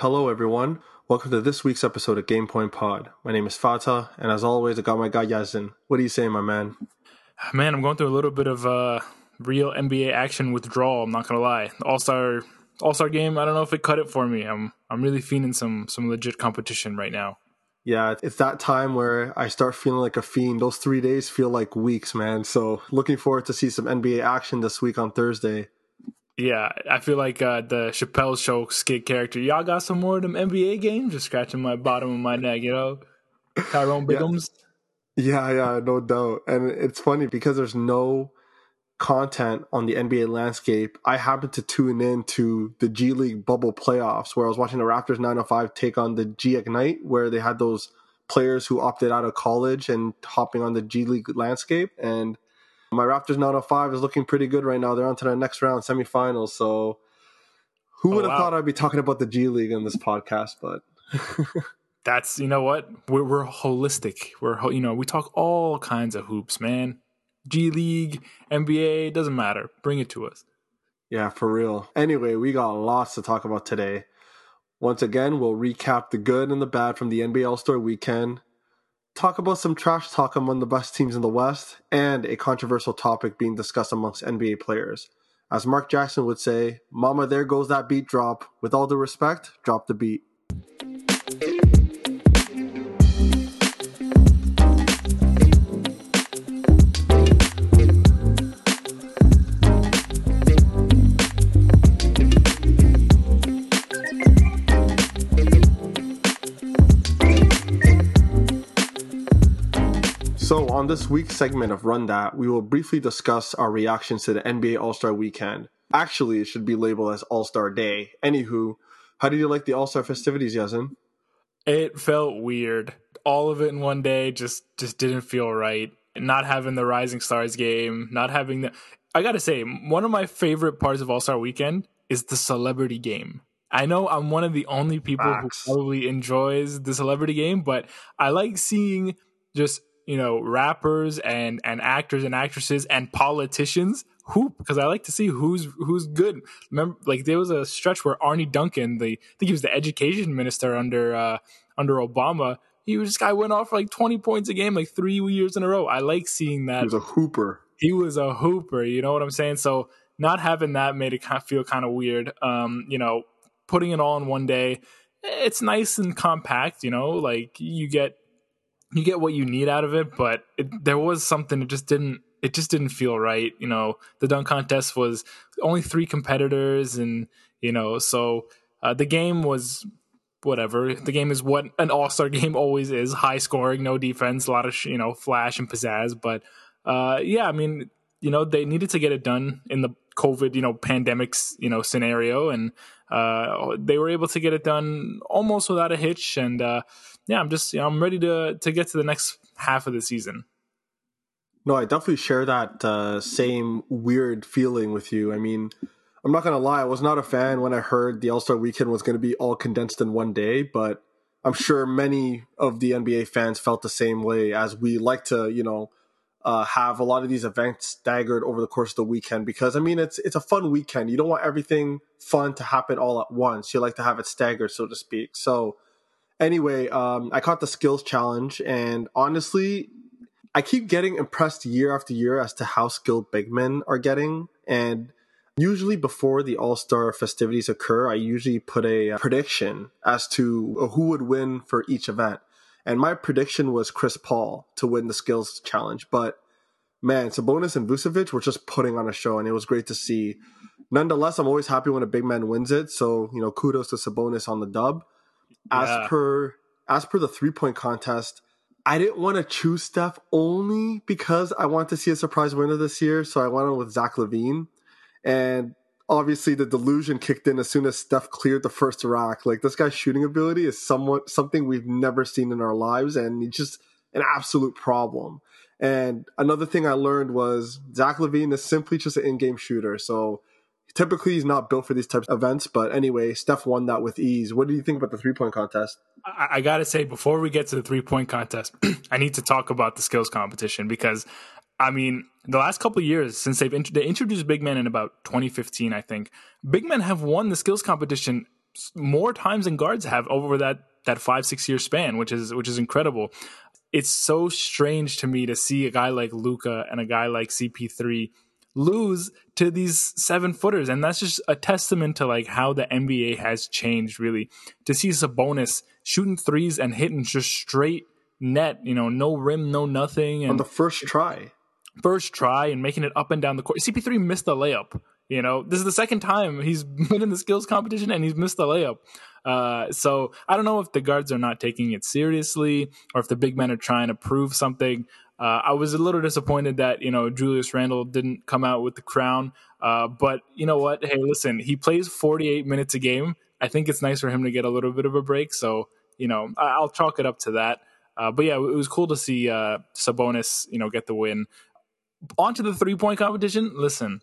Hello, everyone. Welcome to this week's episode of Game Point Pod. My name is Fata, and as always, I got my guy Yazin. What do you say, my man? Man, I'm going through a little bit of uh, real NBA action withdrawal. I'm not gonna lie. All Star All Star game. I don't know if it cut it for me. I'm I'm really feeling some some legit competition right now. Yeah, it's that time where I start feeling like a fiend. Those three days feel like weeks, man. So looking forward to see some NBA action this week on Thursday. Yeah, I feel like uh, the Chappelle Show skit character. Y'all got some more of them NBA games? Just scratching my bottom of my neck, you know. Tyrone Biggums. Yeah, yeah, no doubt. And it's funny because there's no content on the NBA landscape. I happened to tune in to the G League bubble playoffs where I was watching the Raptors 905 take on the G Ignite, where they had those players who opted out of college and hopping on the G League landscape. And my Raptors 905 is looking pretty good right now. They're on to the next round, semifinals. So who would Oh, have wow. thought I'd be talking about the G League in this podcast? But That's you know what we're we're holistic. We're ho- you know we talk all kinds of hoops, man. G League, NBA, doesn't matter. Bring it to us. Yeah, for real. Anyway, we got lots to talk about today. Once again, we'll recap the good and the bad from the NBA All Star weekend, talk about some trash talk among the best teams in the West, and a controversial topic being discussed amongst NBA players. As Mark Jackson would say, Mama, there goes that beat drop. With all due respect, drop the beat. On this week's segment of Run That, we will briefly discuss our reactions to the NBA All Star weekend. Actually, it should be labeled as All Star Day. Anywho, how did you like the All Star festivities, Yazin? It felt weird. All of it in one day just just didn't feel right. Not having the Rising Stars game, not having the I got to say, one of my favorite parts of All-Star weekend is the celebrity game. I know I'm one of the only people who probably enjoys the celebrity game, but I like seeing just, you know, rappers and and actors and actresses and politicians hoop because I like to see who's who's good. Remember, like there was a stretch where Arne Duncan, the I think he was the education minister under uh, under Obama. He was this guy went off for like 20 points a game, like three years in a row. I like seeing that He was a hooper. he was a hooper. You know what I'm saying? So not having that made it kind of feel kind of weird. Um, you know, putting it all in one day, it's nice and compact. You know, like you get you get what you need out of it, but it, there was something it just didn't. It just didn't feel right. You know, the dunk contest was only three competitors, and you know, so uh, the game was whatever. The game is what an All Star game always is: high scoring, no defense, a lot of you know flash and pizzazz. But uh, yeah, I mean, you know, they needed to get it done in the COVID, you know, pandemics, you know, scenario, and uh, they were able to get it done almost without a hitch. And uh, yeah, I'm just, you know, I'm ready to to get to the next half of the season. No, I definitely share that uh, same weird feeling with you. I mean, I'm not gonna lie, I was not a fan when I heard the All Star Weekend was going to be all condensed in one day, but I'm sure many of the NBA fans felt the same way. As we like to, you know, uh, have a lot of these events staggered over the course of the weekend because I mean, it's it's a fun weekend. You don't want everything fun to happen all at once. You like to have it staggered, so to speak. So. Anyway, um, I caught the skills challenge, and honestly, I keep getting impressed year after year as to how skilled big men are getting. And usually before the All Star festivities occur, I usually put a uh, prediction as to who would win for each event. And my prediction was Chris Paul to win the skills challenge. But man, Sabonis and Vucevic were just putting on a show, and it was great to see. Nonetheless, I'm always happy when a big man wins it. So, you know, kudos to Sabonis on the dub. As Yeah. per as per the three point contest, I didn't want to choose Steph only because I want to see a surprise winner this year. So I went on with Zach LaVine. And obviously the delusion kicked in as soon as Steph cleared the first rack. Like this guy's shooting ability is somewhat something we've never seen in our lives, and it's just an absolute problem. And another thing I learned was Zach LaVine is simply just an in-game shooter. So typically he's not built for these types of events. But anyway, Steph won that with ease. What do you think about the three-point contest? I, I gotta say, before we get to the three point contest, I need to talk about the skills competition because, I mean, the last couple of years since they've int- they introduced big men in about 2015, I think big men have won the skills competition more times than guards have over that that five six year span, which is which is incredible. It's so strange to me to see a guy like Luka and a guy like CP3 lose to these seven footers, and that's just a testament to like how the NBA has changed. Really, to see Sabonis shooting threes and hitting just straight net, you know, no rim, no nothing, and on the first try, first try, and making it up and down the court. CP3 missed the layup. You know, this is the second time he's been in the skills competition and he's missed the layup. Uh, so I don't know if the guards are not taking it seriously or if the big men are trying to prove something. Uh, I was a little disappointed that you know Julius Randle didn't come out with the crown, uh, but you know what? Hey, listen, he plays 48 minutes a game. I think it's nice for him to get a little bit of a break. So you know, I'll chalk it up to that. Uh, but yeah, it was cool to see uh, Sabonis, you know, get the win. On to the three point competition. Listen,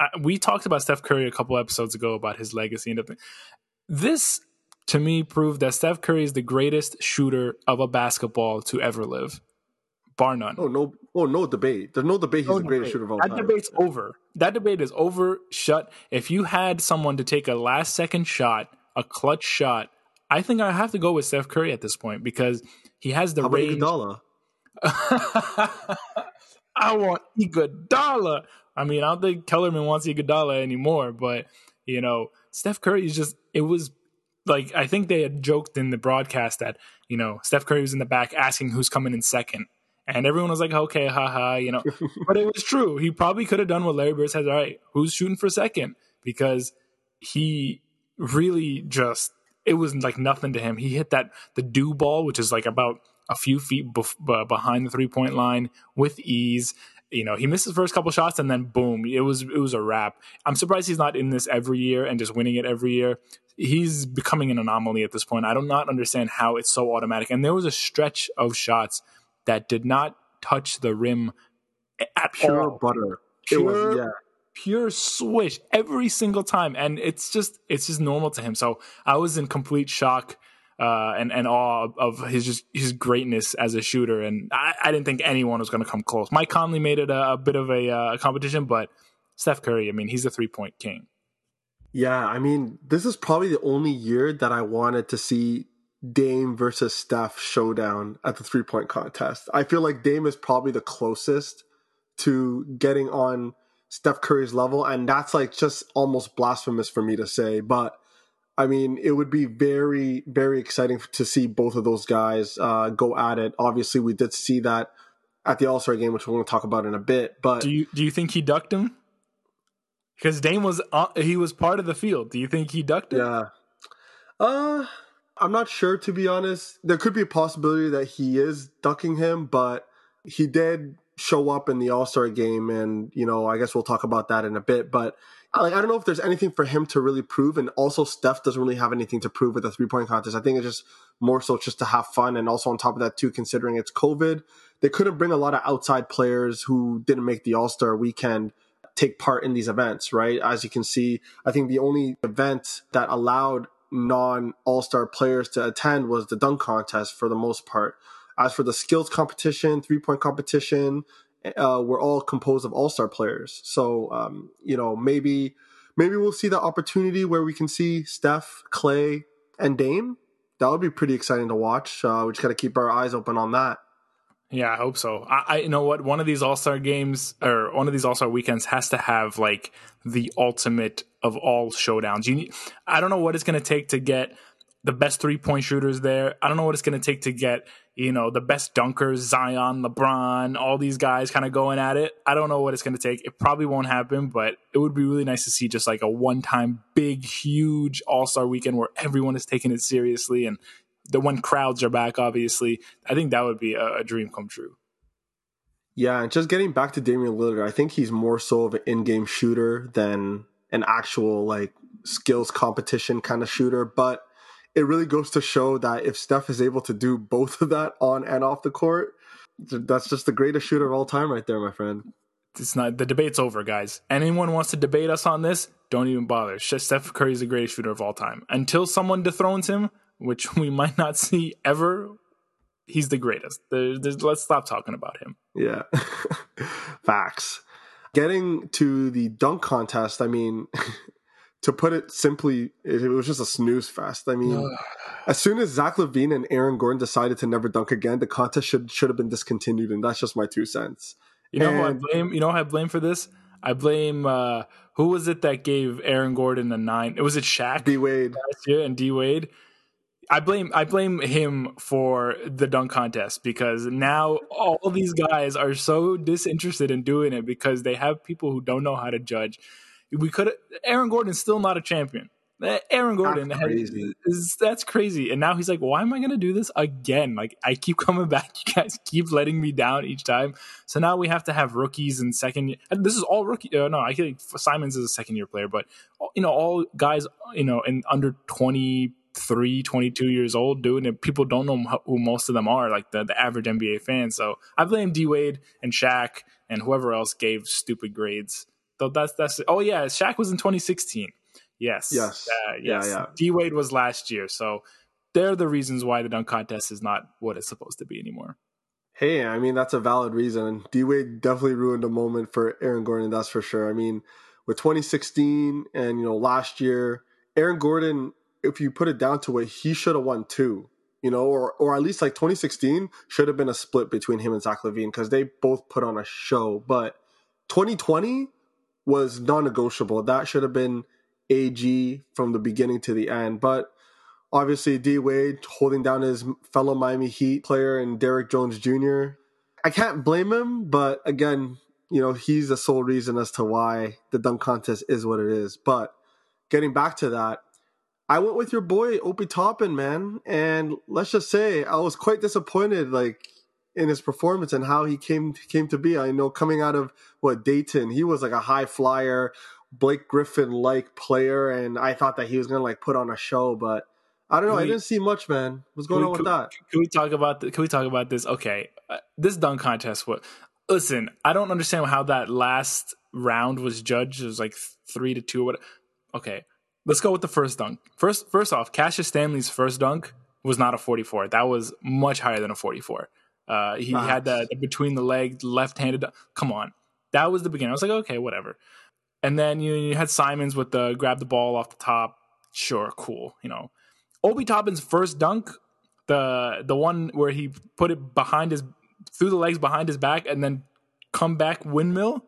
I, we talked about Steph Curry a couple episodes ago about his legacy and everything. This to me proved that Steph Curry is the greatest shooter of a basketball to ever live, bar none. Oh no! Oh no debate. There's no debate. He's oh, no the greatest debate. shooter of all that time. That debate's over. That debate is over. Shut. If you had someone to take a last second shot, a clutch shot, I think I have to go with Steph Curry at this point because he has the How range. Iguodala? I want Iguodala. I mean, I don't think Kellerman wants Iguodala anymore, but you know, Steph Curry is just it was like I think they had joked in the broadcast that, you know, Steph Curry was in the back asking who's coming in second. And everyone was like, okay, haha, you know. but it was true. He probably could have done what Larry Bird said, all right, who's shooting for second? Because he really just it was like nothing to him. He hit that the Dew ball, which is like about a few feet bef- behind the three point line with ease. You know, he missed his first couple shots and then boom, it was it was a wrap. I'm surprised he's not in this every year and just winning it every year. He's becoming an anomaly at this point. I do not understand how it's so automatic. And there was a stretch of shots that did not touch the rim at pure all. butter. Pure, it was yeah. pure swish every single time, and it's just it's just normal to him. So I was in complete shock uh, and and awe of his just his greatness as a shooter, and I, I didn't think anyone was going to come close. Mike Conley made it a, a bit of a uh, competition, but Steph Curry, I mean, he's a three point king. Yeah, I mean, this is probably the only year that I wanted to see Dame versus Steph showdown at the three point contest. I feel like Dame is probably the closest to getting on Steph Curry's level, and that's like just almost blasphemous for me to say, but I mean, it would be very, very exciting to see both of those guys uh, go at it. Obviously, we did see that at the All Star game, which we're going to talk about in a bit. But do you do you think he ducked him? Because Dame was uh, he was part of the field. Do you think he ducked him? Yeah. Uh, I'm not sure to be honest. There could be a possibility that he is ducking him, but he did show up in the All Star game, and you know, I guess we'll talk about that in a bit. But like, I don't know if there's anything for him to really prove, and also Steph doesn't really have anything to prove with the three point contest. I think it's just more so just to have fun, and also on top of that too, considering it's COVID, they couldn't bring a lot of outside players who didn't make the All Star weekend take part in these events, right? As you can see, I think the only event that allowed non All Star players to attend was the dunk contest for the most part. As for the skills competition, three point competition, uh, we're all composed of all star players. So, um, you know, maybe maybe we'll see the opportunity where we can see Steph, Clay, and Dame. That would be pretty exciting to watch. Uh, we just got to keep our eyes open on that. Yeah, I hope so. I, I you know what one of these All Star games or one of these All Star weekends has to have like the ultimate of all showdowns. You, need, I don't know what it's going to take to get the best three point shooters there. I don't know what it's going to take to get you know the best dunkers, Zion, LeBron, all these guys kind of going at it. I don't know what it's going to take. It probably won't happen, but it would be really nice to see just like a one time big, huge All Star weekend where everyone is taking it seriously and the when crowds are back, obviously, I think that would be a, a dream come true. Yeah, and just getting back to Damian Lillard, I think he's more so of an in-game shooter than an actual like skills competition kind of shooter. But it really goes to show that if Steph is able to do both of that on and off the court, that's just the greatest shooter of all time, right there, my friend. It's not the debate's over, guys. Anyone wants to debate us on this? Don't even bother. Steph Curry is the greatest shooter of all time. Until someone dethrones him, which we might not see ever, he's the greatest. There's, there's, let's stop talking about him. Yeah. Facts. Getting to the dunk contest, I mean, to put it simply, it, it was just a snooze fest. I mean, as soon as Zach LaVine and Aaron Gordon decided to never dunk again, the contest should should have been discontinued, and that's just my two cents. You know and, who I blame? You know who I blame for this? I blame uh, who was it that gave Aaron Gordon a nine? It was it Shaq D Wade last year and D Wade. I blame I blame him for the dunk contest because now all these guys are so disinterested in doing it because they have people who don't know how to judge. We could Aaron Gordon's still not a champion. Aaron Gordon that's crazy. is that's crazy. And now he's like, why am I going to do this again? Like I keep coming back. You guys keep letting me down each time. So now we have to have rookies and second. And this is all rookie. Uh, no, I think Simons is a second year player, but you know, all guys, you know, in under 23, 22 years old doing it. People don't know who most of them are, like the, the average NBA fan. So I blame D Wade and Shaq and whoever else gave stupid grades. So that's that's. Oh yeah, Shaq was in 2016. Yes. Yes. Uh, yes. Yeah, yeah. D Wade was last year. So they're the reasons why the dunk contest is not what it's supposed to be anymore. Hey, I mean, that's a valid reason. D Wade definitely ruined a moment for Aaron Gordon, that's for sure. I mean, with 2016 and, you know, last year, Aaron Gordon, if you put it down to it, he should have won two, you know, or, or at least like 2016 should have been a split between him and Zach LaVine because they both put on a show. But 2020 was non negotiable. That should have been AG from the beginning to the end. But obviously, D Wade holding down his fellow Miami Heat player and Derrick Jones Jr. I can't blame him, but again, you know, he's the sole reason as to why the dunk contest is what it is. But getting back to that, I went with your boy Obi Toppin, man, and let's just say I was quite disappointed, like in his performance and how he came came to be. I know coming out of what Dayton, he was like a high flyer, Blake Griffin like player, and I thought that he was gonna like put on a show, but I don't know. We, I didn't see much, man. What's going we, on with that? Can we talk about the, Can we talk about this? Okay, uh, this dunk contest. What? Listen, I don't understand how that last round was judged. It was like three to two. What? Okay, let's go with the first dunk. First, first off, Cassius Stanley's first dunk was not a 44. That was much higher than a 44. Uh, he nice. had that between the legs, left-handed. Come on, that was the beginning. I was like, okay, whatever. And then you, you had Simons with the grab the ball off the top. Sure, cool. You know, Obi Toppin's first dunk, the the one where he put it behind his through the legs behind his back and then come back windmill,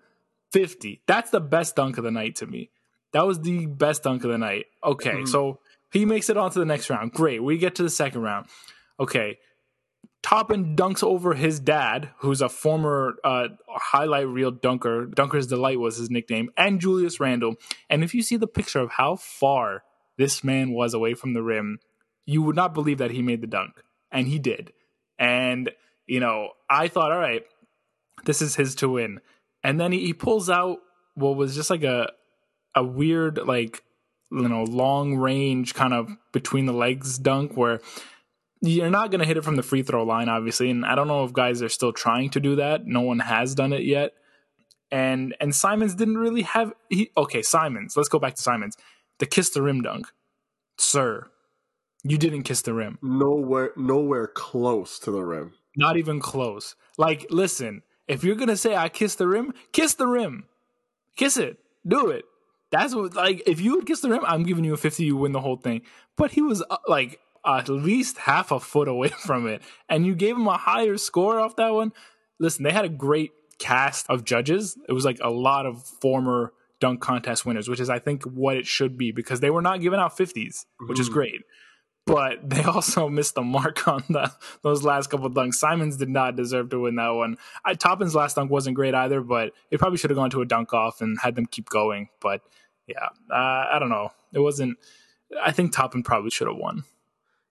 fifty. That's the best dunk of the night to me. That was the best dunk of the night. Okay, mm-hmm. so he makes it on to the next round. Great. We get to the second round. Okay, Toppin dunks over his dad, who's a former uh, highlight reel dunker. Dunker's Delight was his nickname, and Julius Randle. And if you see the picture of how far this man was away from the rim, you would not believe that he made the dunk. And he did. And, you know, I thought, all right, this is his to win. And then he, he pulls out what was just like a a weird, like, you know, long range kind of between the legs dunk where you're not going to hit it from the free throw line, obviously. And I don't know if guys are still trying to do that. No one has done it yet. And and Simons didn't really have he okay, Simons. Let's go back to Simons. The kiss the rim dunk. Sir, you didn't kiss the rim. Nowhere nowhere close to the rim. Not even close. Like, listen, if you're gonna say I kiss the rim, kiss the rim. Kiss it. Do it. That's what like if you would kiss the rim, I'm giving you a 50, you win the whole thing. But he was uh, like at least half a foot away from it, and you gave him a higher score off that one. Listen, they had a great cast of judges. It was like a lot of former dunk contest winners, which is I think what it should be because they were not giving out 50s, which mm. is great. But they also missed the mark on the, those last couple dunks. Simons did not deserve to win that one. I, Toppin's last dunk wasn't great either, but it probably should have gone to a dunk off and had them keep going. But yeah, uh, I don't know. It wasn't. I think Toppin probably should have won.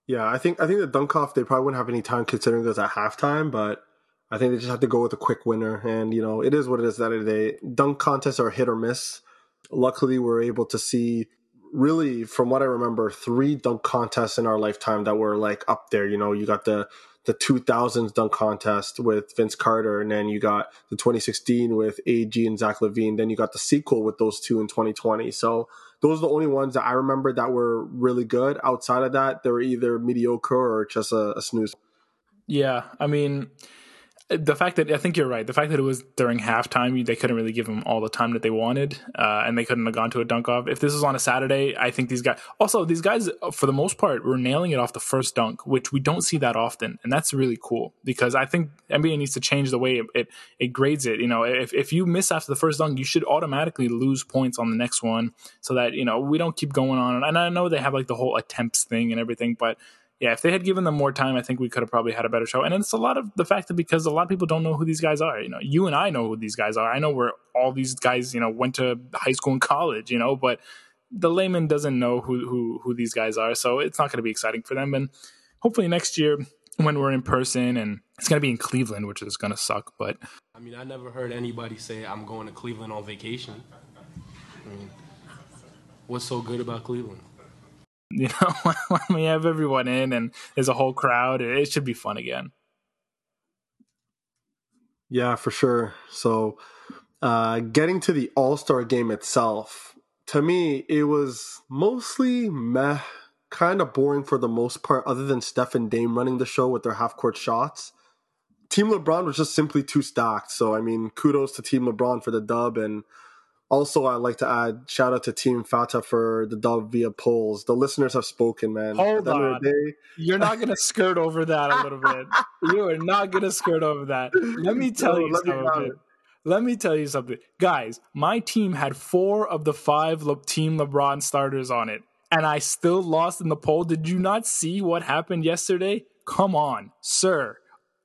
Yeah, I think I think the dunk off they probably wouldn't have any time considering was at halftime, but I think they just have to go with a quick winner. And you know, it is what it is. That day, dunk contests are hit or miss. Luckily, we're able to see really, from what I remember, three dunk contests in our lifetime that were like up there. You know, you got the the 2000s dunk contest with Vince Carter, and then you got the 2016 with AG and Zach LaVine. Then you got the sequel with those two in 2020. So those are the only ones that I remember that were really good. Outside of that, they were either mediocre or just a, a snooze. Yeah, I mean, the fact that I think you're right. The fact that it was during halftime, they couldn't really give him all the time that they wanted, uh, and they couldn't have gone to a dunk off. If this was on a Saturday, I think these guys. Also, these guys, for the most part, were nailing it off the first dunk, which we don't see that often, and that's really cool because I think NBA needs to change the way it it, it grades it. You know, if if you miss after the first dunk, you should automatically lose points on the next one, so that you know we don't keep going on. And I know they have like the whole attempts thing and everything, but yeah, if they had given them more time, I think we could have probably had a better show. And it's a lot of the fact that because a lot of people don't know who these guys are. You know, you and I know who these guys are. I know where all these guys, you know, went to high school and college. You know, but the layman doesn't know who who who these guys are, so it's not going to be exciting for them. And hopefully next year when we're in person and it's going to be in Cleveland, which is going to suck. But I mean, I never heard anybody say I'm going to Cleveland on vacation. I mean, what's so good about Cleveland? You know, when we have everyone in and there's a whole crowd, it should be fun again. Yeah, for sure. So, uh, getting to the All Star game itself, to me, it was mostly meh, kind of boring for the most part, other than Steph and Dame running the show with their half court shots. Team LeBron was just simply too stacked. So, I mean, kudos to Team LeBron for the dub and also, I'd like to add shout out to Team Fata for the dub via polls. The listeners have spoken, man. Hold on. Day... You're not going to skirt over that a little bit. You are not going to skirt over that. Let me tell no, you something. Me let me tell you something. Guys, my team had four of the five Le- Team LeBron starters on it, and I still lost in the poll. Did you not see what happened yesterday? Come on, sir.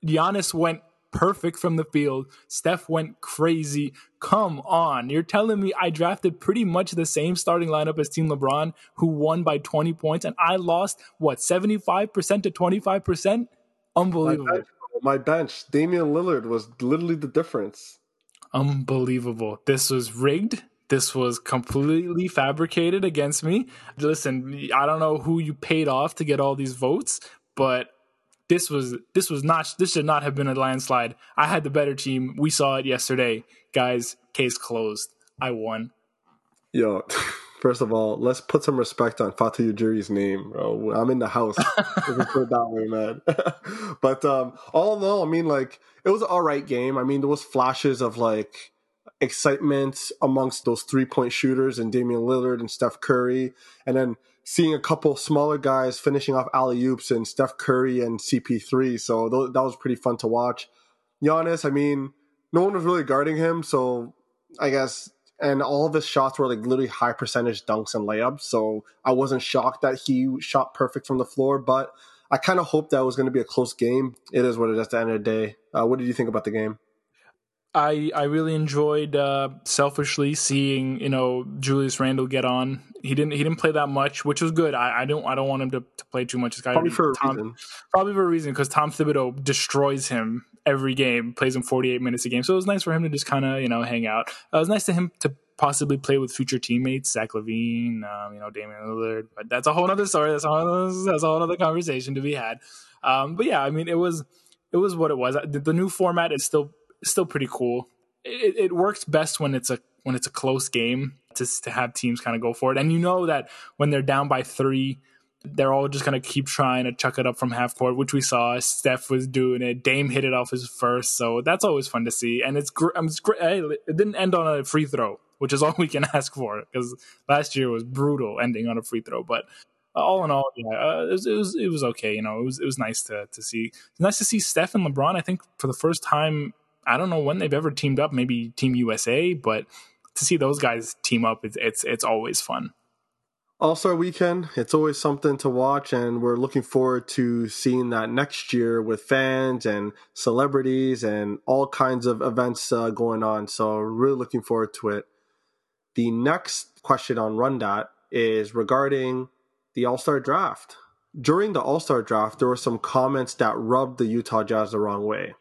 Giannis went perfect from the field. Steph went crazy. Come on. You're telling me I drafted pretty much the same starting lineup as Team LeBron, who won by 20 points, and I lost, what, 75% to 25%? Unbelievable. My bench, my bench, Damian Lillard was literally the difference. Unbelievable. This was rigged. This was completely fabricated against me. Listen, I don't know who you paid off to get all these votes, but this was this was not this should not have been a landslide. I had the better team. We saw it yesterday, guys. Case closed. I won. Yo, first of all, let's put some respect on Fatu Ujiri's name, bro. I'm in the house. put it that way, man. but um, all in all, I mean, like it was an all right game. I mean, there was flashes of like excitement amongst those three point shooters and Damian Lillard and Steph Curry, and then seeing a couple smaller guys finishing off alley oops and Steph Curry and CP3. So th- that was pretty fun to watch. Giannis, I mean, no one was really guarding him, so I guess. And all of his shots were like literally high percentage dunks and layups. So I wasn't shocked that he shot perfect from the floor, but I kind of hoped that was going to be a close game. It is what it is at the end of the day. Uh, what did you think about the game? I I really enjoyed uh, selfishly seeing you know Julius Randle get on. He didn't he didn't play that much, which was good. I, I don't I don't want him to, to play too much. This guy probably for Tom, a reason. Probably for a reason because Tom Thibodeau destroys him every game, plays him 48 minutes a game. So it was nice for him to just kind of you know hang out. Uh, it was nice to him to possibly play with future teammates, Zach LaVine, um, you know Damian Lillard. But that's a whole other story. That's a whole that's a whole other conversation to be had. Um, but yeah, I mean it was it was what it was. The, the new format is still still pretty cool. It, it, works best when it's a when it's a close game to to have teams kind of go for it, and you know that when they're down by three, they're all just gonna keep trying to chuck it up from half court, which we saw. Steph was doing it. Dame hit it off his first, so that's always fun to see. And it's great. It's great. It didn't end on a free throw, which is all we can ask for because last year was brutal ending on a free throw. But all in all, yeah, uh, it, was, it, was it was okay. You know, it was it was nice to to see. nice to see Steph and LeBron. I think for the first time I don't know when they've ever teamed up. Maybe Team USA, but to see those guys team up, it's it's, it's always fun. All Star Weekend, it's always something to watch, and we're looking forward to seeing that next year with fans and celebrities and all kinds of events uh, going on. So, really looking forward to it. The next question on Run is regarding the All Star Draft. During the All Star Draft, there were some comments that rubbed the Utah Jazz the wrong way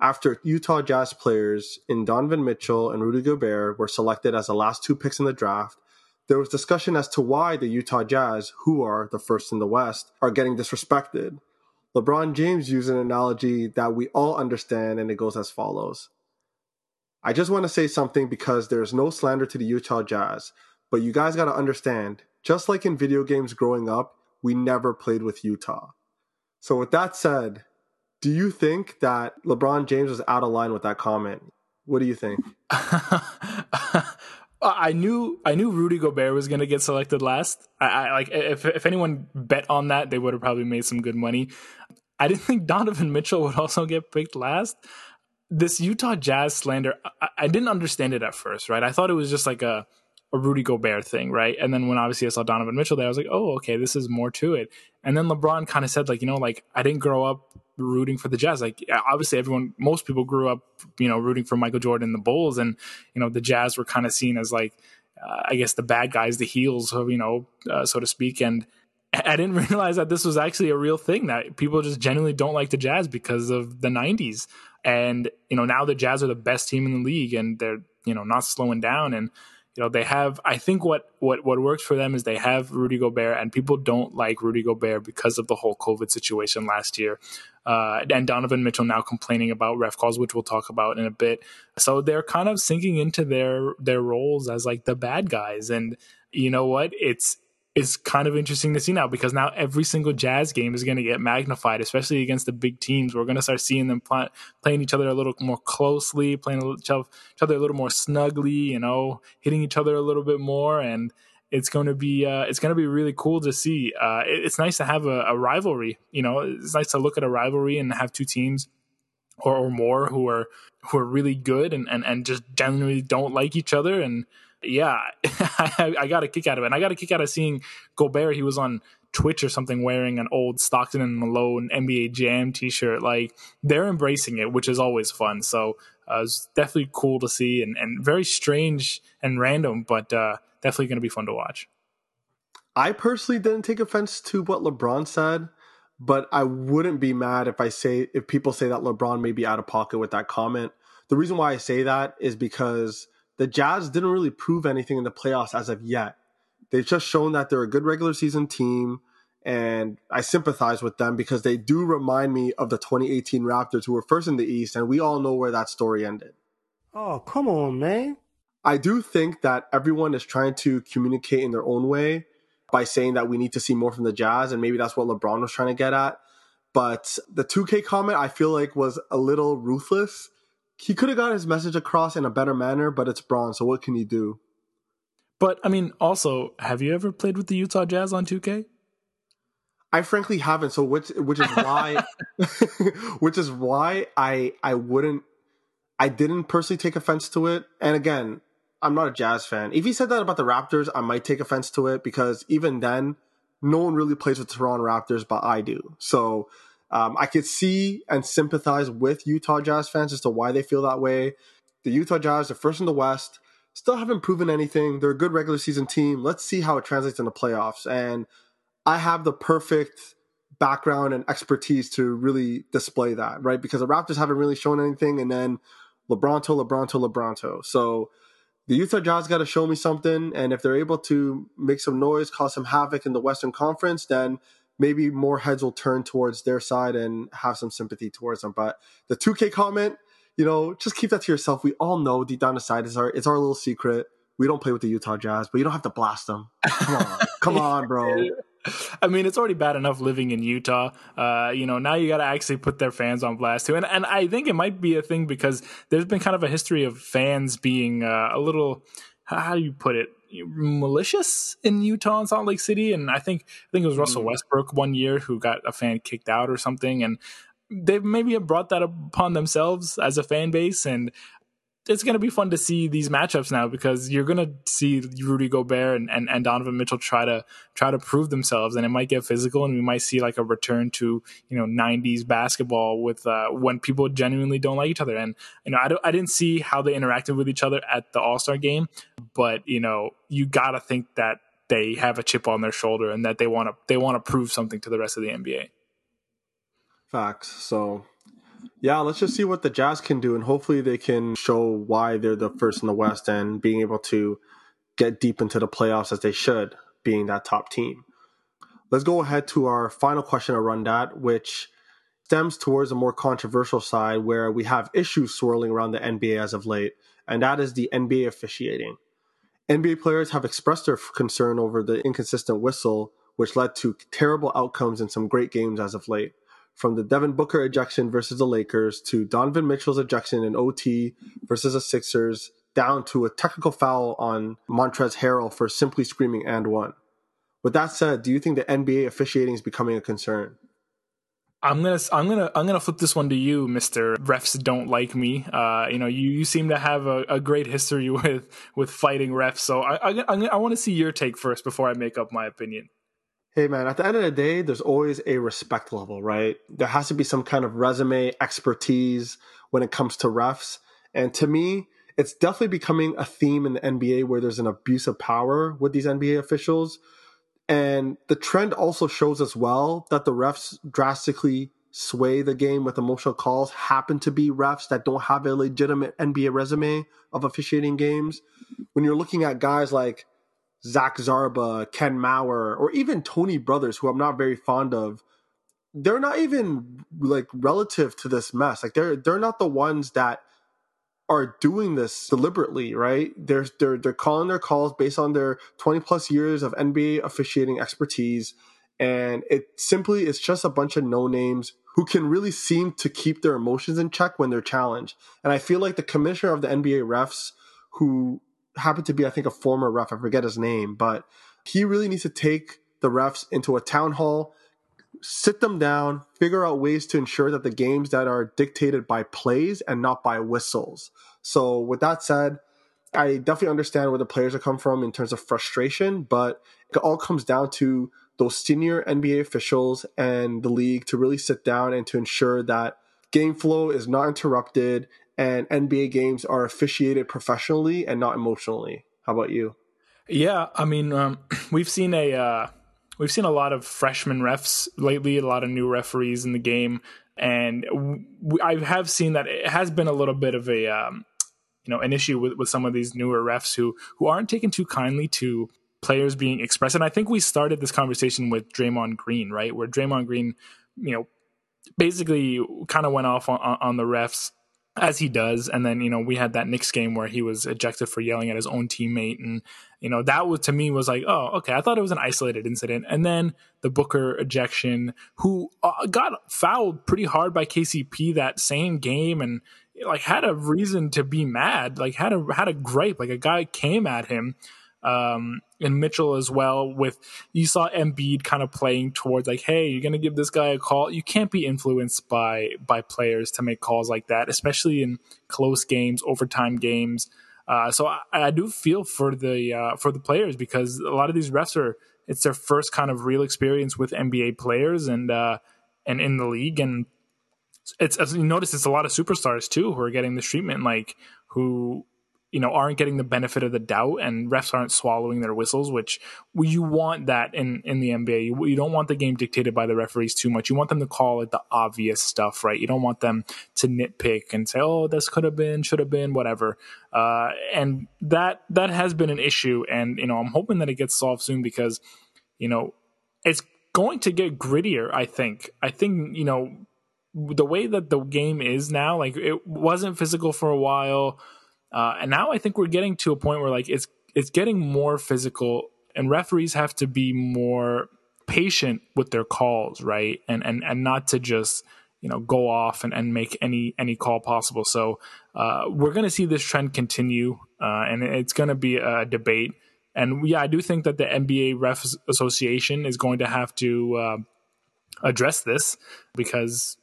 after Utah Jazz players in Donovan Mitchell and Rudy Gobert were selected as the last two picks in the draft, there was discussion as to why the Utah Jazz, who are the first in the West, are getting disrespected. LeBron James used an analogy that we all understand, and it goes as follows. I just want to say something because there's no slander to the Utah Jazz, but you guys got to understand, just like in video games growing up, we never played with Utah. So, with that said, Do you think that LeBron James was out of line with that comment? What do you think? I knew I knew Rudy Gobert was going to get selected last. I, I, like if if anyone bet on that, they would have probably made some good money. I didn't think Donovan Mitchell would also get picked last. This Utah Jazz slander, I, I didn't understand it at first, right? I thought it was just like a a Rudy Gobert thing, right? And then when obviously I saw Donovan Mitchell there, I was like, oh, okay, this is more to it. And then LeBron kind of said, like, you know, like I didn't grow up rooting for the Jazz. Like obviously everyone, most people grew up, you know, rooting for Michael Jordan, and the Bulls, and you know the Jazz were kind of seen as like, uh, I guess the bad guys, the heels, you know, uh, so to speak. And I didn't realize that this was actually a real thing that people just genuinely don't like the Jazz because of the '90s. And you know now the Jazz are the best team in the league, and they're you know not slowing down and you know they have i think what what what works for them is they have rudy gobert and people don't like rudy gobert because of the whole covid situation last year. Uh, and donovan mitchell now complaining about ref calls which we'll talk about in a bit. So they're kind of sinking into their their roles as like the bad guys. And you know what? It's is kind of interesting to see now because now every single Jazz game is going to get magnified, especially against the big teams. We're going to start seeing them play, playing each other a little more closely, playing each other a little more snugly, you know, hitting each other a little bit more, and it's going to be uh, it's going to be really cool to see. Uh, it, it's nice to have a, a, rivalry, you know. It's nice to look at a rivalry and have two teams or, or more who are who are really good and, and, and just generally don't like each other and yeah, I, I, got a kick out of it. And I got a kick out of seeing Gobert. He was on Twitch or something wearing an old Stockton and Malone NBA Jam T-shirt. Like they're embracing it, which is always fun. So uh, it's definitely cool to see and, and very strange and random, but uh, definitely going to be fun to watch. I personally didn't take offense to what LeBron said, but I wouldn't be mad if I say if people say that LeBron may be out of pocket with that comment. The reason why I say that is because the Jazz didn't really prove anything in the playoffs as of yet. They've just shown that they're a good regular season team, and I sympathize with them because they do remind me of the 2018 Raptors who were first in the East, and we all know where that story ended. Oh, come on, man. I do think that everyone is trying to communicate in their own way by saying that we need to see more from the Jazz, and maybe that's what LeBron was trying to get at. But the 2K comment, I feel like, was a little ruthless he could have got his message across in a better manner, but it's Bron, so what can he do? But I mean, also, have you ever played with the Utah Jazz on 2K? I frankly haven't, so which which is why which is why I I wouldn't I didn't personally take offense to it. And again, I'm not a Jazz fan. If he said that about the Raptors, I might take offense to it because even then, no one really plays with Toronto Raptors, but I do. So um, I could see and sympathize with Utah Jazz fans as to why they feel that way. The Utah Jazz are first in the West, still haven't proven anything. They're a good regular season team. Let's see how it translates in the playoffs. And I have the perfect background and expertise to really display that, right? Because the Raptors haven't really shown anything, and then LeBronto, LeBronto, LeBronto. So the Utah Jazz got to show me something, and if they're able to make some noise, cause some havoc in the Western Conference, then maybe more heads will turn towards their side and have some sympathy towards them. But the 2K comment, you know, just keep that to yourself. We all know deep down inside is our it's our little secret. We don't play with the Utah Jazz, but you don't have to blast them. Come on, come on, bro. I mean, it's already bad enough living in Utah. Uh, you know, now you got to actually put their fans on blast too. And and I think it might be a thing because there's been kind of a history of fans being uh, a little how do you put it malicious in Utah and Salt Lake City, and I think I think it was Russell mm. Westbrook one year who got a fan kicked out or something, and they maybe have brought that upon themselves as a fan base, and it's going to be fun to see these matchups now because you're going to see Rudy Gobert and, and, and, Donovan Mitchell try to try to prove themselves, and it might get physical, and we might see like a return to you know '90s basketball with uh, when people genuinely don't like each other. And you know, I, I didn't see how they interacted with each other at the All Star game, but you know, you got to think that they have a chip on their shoulder and that they want to they want to prove something to the rest of the NBA. Facts. So yeah, let's just see what the Jazz can do, and hopefully they can show why they're the first in the West and being able to get deep into the playoffs as they should, being that top team. Let's go ahead to our final question around that, which stems towards a more controversial side where we have issues swirling around the NBA as of late, and that is the NBA officiating. NBA players have expressed their concern over the inconsistent whistle, which led to terrible outcomes in some great games as of late. From the Devin Booker ejection versus the Lakers to Donovan Mitchell's ejection in OT versus the Sixers, down to a technical foul on Montrezl Harrell for simply screaming and one. With that said, do you think the NBA officiating is becoming a concern? I'm gonna I'm gonna I'm gonna flip this one to you, Mister. Refs don't like me. Uh, you know, you, you seem to have a, a great history with with fighting refs. So I, I, I want to see your take first before I make up my opinion. Hey man, at the end of the day, there's always a respect level, right? There has to be some kind of resume expertise when it comes to refs. And to me, it's definitely becoming a theme in the NBA where there's an abuse of power with these NBA officials and the trend also shows as well that the refs drastically sway the game with emotional calls happen to be refs that don't have a legitimate NBA resume of officiating games. When you're looking at guys like Zach Zarba, Ken Mauer, or even Tony Brothers, who I'm not very fond of, they're not even like relative to this mess. Like they're they're not the ones that are doing this deliberately, right? They're they're they're calling their calls based on their 20 plus years of NBA officiating expertise, and it simply is just a bunch of no names who can really seem to keep their emotions in check when they're challenged. And I feel like the commissioner of the NBA refs, who happened to be I think a former ref, I forget his name, but he really needs to take the refs into a town hall sit them down, figure out ways to ensure that the games that are dictated by plays and not by whistles. So, with that said, I definitely understand where the players are come from in terms of frustration, but it all comes down to those senior NBA officials and the league to really sit down and to ensure that game flow is not interrupted and NBA games are officiated professionally and not emotionally. How about you? Yeah, I mean, um, we've seen a uh, we've seen a lot of freshman refs lately, a lot of new referees in the game, and I have seen that it has been a little bit of a um, you know an issue with, with some of these newer refs who who aren't taken too kindly to players being expressed. And I think we started this conversation with Draymond Green, right, where Draymond Green, you know, basically kind of went off on, on the refs as he does. And then, you know, we had that Knicks game where he was ejected for yelling at his own teammate. And, you know, that was to me was like, oh, okay. I thought it was an isolated incident. And then the Booker ejection, who uh, got fouled pretty hard by KCP that same game and like had a reason to be mad, like had a, had a gripe, like a guy came at him um, and Mitchell as well. With you saw Embiid kind of playing towards like, hey, you're gonna give this guy a call. You can't be influenced by by players to make calls like that, especially in close games, overtime games. Uh, so I, I, do feel for the uh, for the players because a lot of these refs are it's their first kind of real experience with NBA players and uh, and in the league and it's as you notice it's a lot of superstars too who are getting this treatment like who you know aren't getting the benefit of the doubt and refs aren't swallowing their whistles which you want that in in the NBA you, you, don't want the game dictated by the referees too much. You want them to call it the obvious stuff right? You don't want them to nitpick and say oh this could have been should have been whatever. Uh, and that that has been an issue and you know I'm hoping that it gets solved soon because you know it's going to get grittier I think. I think you know the way that the game is now like it wasn't physical for a while uh, and now I think we're getting to a point where like it's it's getting more physical, and referees have to be more patient with their calls, right? And and and not to just you know go off and, and make any any call possible. So uh, we're going to see this trend continue, uh, and it's going to be a debate. And yeah, I do think that the NBA Refs Association is going to have to uh, address this because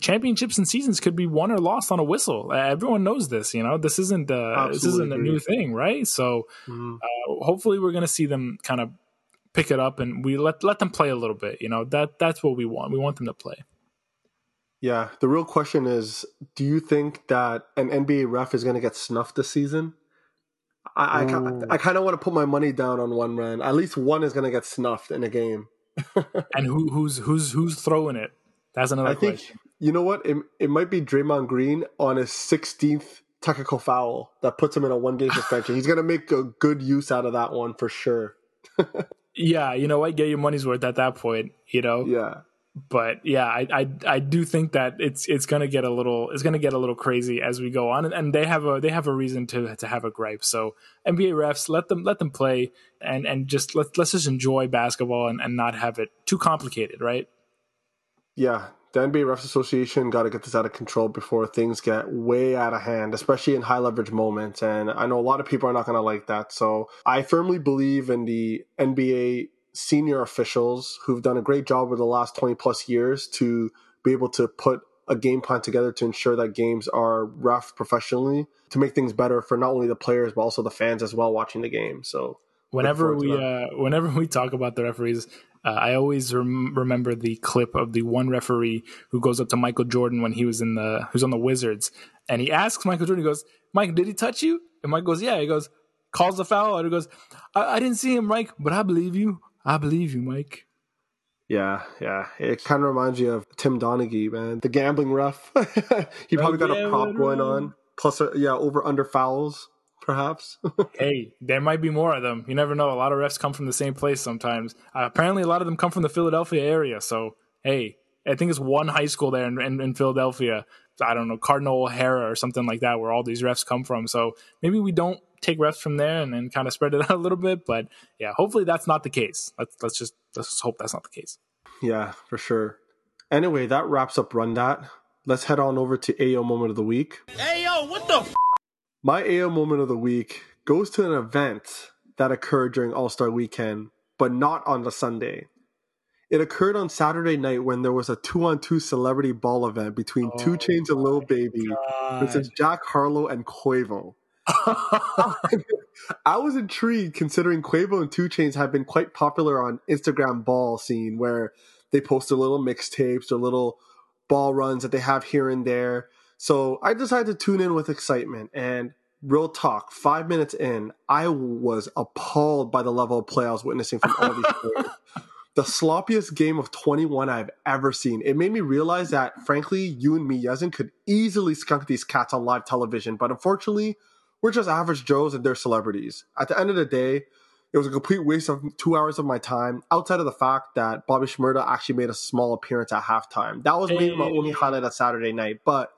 championships and seasons could be won or lost on a whistle. Uh, everyone knows this. You know, this isn't uh, this isn't a new thing, right? So mm. uh, hopefully, we're going to see them kind of pick it up and we let let them play a little bit. You know, that that's what we want. We want them to play. Yeah, the real question is: Do you think that an NBA ref is going to get snuffed this season? I I, I kind of want to put my money down on one man. At least one is going to get snuffed in a game. and who who's who's who's throwing it? That's another I question. Think, you know what? It, it might be Draymond Green on his 16th technical foul that puts him in a one game suspension. He's going to make a good use out of that one for sure. yeah, you know what? Get your money's worth at that point, you know? Yeah. But yeah, I, I I do think that it's it's gonna get a little it's gonna get a little crazy as we go on, and, and they have a they have a reason to to have a gripe. So NBA refs let them let them play and and just let let's just enjoy basketball and, and not have it too complicated, right? Yeah, the NBA Refs Association got to get this out of control before things get way out of hand, especially in high leverage moments. And I know a lot of people are not going to like that. So I firmly believe in the NBA senior officials who've done a great job over the last 20 plus years to be able to put a game plan together to ensure that games are ref professionally to make things better for not only the players but also the fans as well watching the game. So whenever we uh, whenever we talk about the referees, uh, I always rem- remember the clip of the one referee who goes up to Michael Jordan when he was in the who's on the Wizards, and he asks Michael Jordan, he goes, "Mike, did he touch you?" And Mike goes, "Yeah." He goes, calls the foul, and he goes, I, I didn't see him, Mike, but I believe you. I believe you, Mike." Yeah, yeah. It kind of reminds you of Tim Donaghy, man, the gambling ref. he probably got a prop going on. Plus, uh, yeah, over under fouls, perhaps. hey, there might be more of them. You never know. A lot of refs come from the same place sometimes. Uh, apparently, a lot of them come from the Philadelphia area. So, hey, I think it's one high school there in, in, in Philadelphia. I don't know, Cardinal O'Hara or something like that, where all these refs come from. So maybe we don't take refs from there and then kind of spread it out a little bit. But yeah, hopefully that's not the case. Let's let's just let's just hope that's not the case. Yeah, for sure. Anyway, that wraps up Run That. Let's head on over to AO Moment of the Week. Hey yo, what the? F- My AO Moment of the Week goes to an event that occurred during All Star Weekend, but not on the Sunday. It occurred on Saturday night when there was a two-on-two celebrity ball event between oh 2 Chainz and Lil Baby versus Jack Harlow and Quavo. I was intrigued considering Quavo and 2 Chainz have been quite popular on Instagram ball scene where they post their little mixtapes or little ball runs that they have here and there. So I decided to tune in with excitement and real talk, five minutes in, I was appalled by the level of play I was witnessing from all these players. The sloppiest game of 21 I've ever seen. It made me realize that, frankly, you and me, Yasin, could easily skunk these cats on live television. But unfortunately, we're just average Joes and they're celebrities. At the end of the day, it was a complete waste of two hours of my time. Outside of the fact that Bobby Shmurda actually made a small appearance at halftime, that was maybe my only highlight of Saturday night. But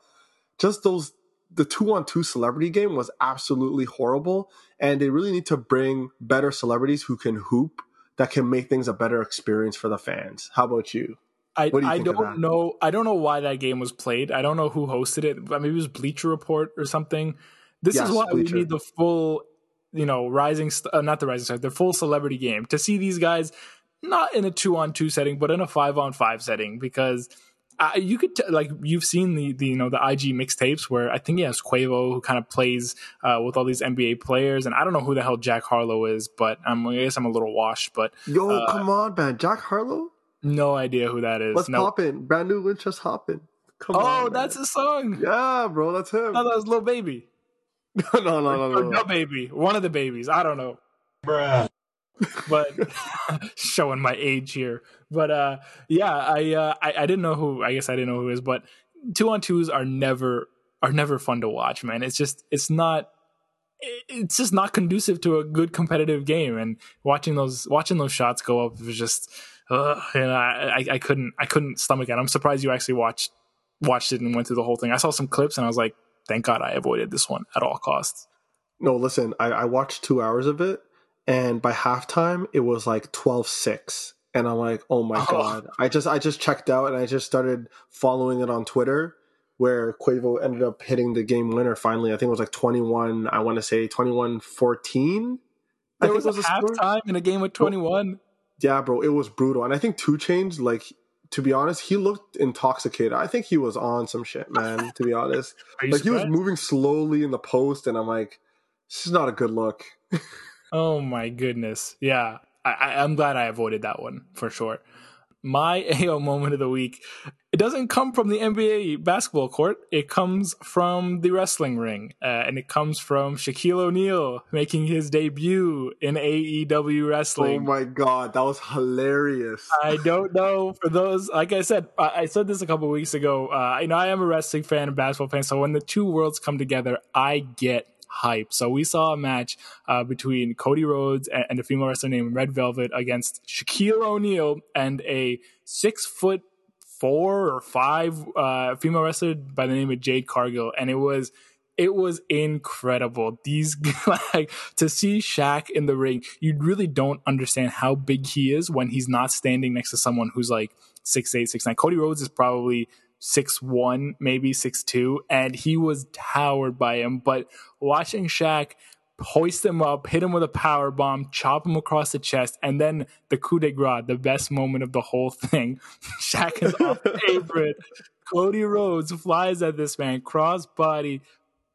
just those, the two on two celebrity game was absolutely horrible, and they really need to bring better celebrities who can hoop that can make things a better experience for the fans. How about you? I, do I don't know. I don't know why that game was played. I don't know who hosted it. I Maybe it was Bleacher Report or something. This yes, is why Bleacher. we need the full, you know, rising, uh, not the rising star, the full celebrity game to see these guys not in a two on two setting, but in a five on five setting because. Uh, you could t- like you've seen the, the you know the IG mixtapes where I think he has Quavo who kind of plays uh, with all these NBA players and I don't know who the hell Jack Harlow is but um, I guess I'm a little washed but yo uh, come on man Jack Harlow no idea who that is what's nope. popping brand new Winchester hopping come oh on, that's a song yeah bro that's him oh that was Lil Baby no, no, no, no, no, no, baby. One of the babies. I don't know. Bruh. But showing my age here. But uh, yeah, I, uh, I I didn't know who. I guess I didn't know who is. But two on twos are never are never fun to watch, man. It's just it's not. It's just not conducive to a good competitive game, and watching those watching those shots go up was just, uh, and I, I I couldn't I couldn't stomach it. I'm surprised you actually watched watched it and went through the whole thing. I saw some clips and I was like, thank God I avoided this one at all costs. No, listen, I, I watched two hours of it, and by halftime it was like 12-6. and I'm like, oh my oh. god! I just I just checked out and I just started following it on Twitter, where Quavo ended up hitting the game winner finally. I think it was like 21. I want to say 21-14. There was, was a halftime in a game with 21. Yeah, bro, it was brutal, and I think 2 Chainz like to be honest, he looked intoxicated. I think he was on some shit, man. To be honest, like surprised? he was moving slowly in the post, and I'm like, this is not a good look. oh my goodness, yeah. I, I'm glad I avoided that one for sure my AO moment of the week. It doesn't come from the NBA basketball court. It comes from the wrestling ring, uh, and it comes from Shaquille O'Neal making his debut in AEW wrestling. Oh my god, that was hilarious! I don't know for those. Like I said, I, I said this a couple weeks ago. Uh, you know, I am a wrestling fan and basketball fan, so when the two worlds come together, I get hype. So we saw a match uh, between Cody Rhodes and, and a female wrestler named Red Velvet against Shaquille O'Neal and a six foot four or five uh, female wrestler by the name of Jade Cargill, and it was it was incredible. These like to see Shaq in the ring, you really don't understand how big he is when he's not standing next to someone who's like six eight, six nine. Cody Rhodes is probably six one, maybe six two, and he was towered by him. But watching Shaq hoist him up, hit him with a power bomb, chop him across the chest, and then the coup de grace, the best moment of the whole thing. Shaq is off the apron. Cody Rhodes flies at this man, cross body.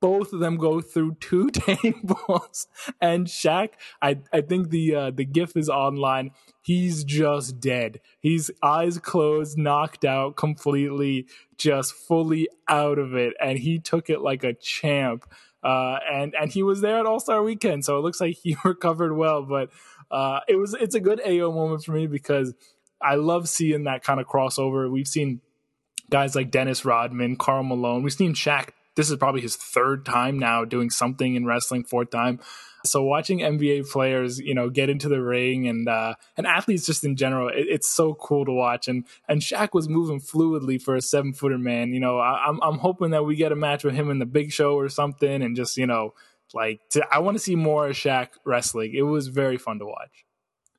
Both of them go through two tables, and Shaq. I I think the uh, the gif is online. He's just dead. He's eyes closed, knocked out completely, just fully out of it, and he took it like a champ. Uh, and and he was there at All Star Weekend, so it looks like he recovered well. But uh, it was it's a good AO moment for me because I love seeing that kind of crossover. We've seen guys like Dennis Rodman, Karl Malone. We've seen Shaq. This is probably his third time now doing something in wrestling, fourth time. So watching NBA players, you know, get into the ring and uh, and athletes just in general, it, it's so cool to watch. And and Shaq was moving fluidly for a seven footer man. You know, I, I'm I'm hoping that we get a match with him in the Big Show or something, and just you know, like to, I want to see more of Shaq wrestling. It was very fun to watch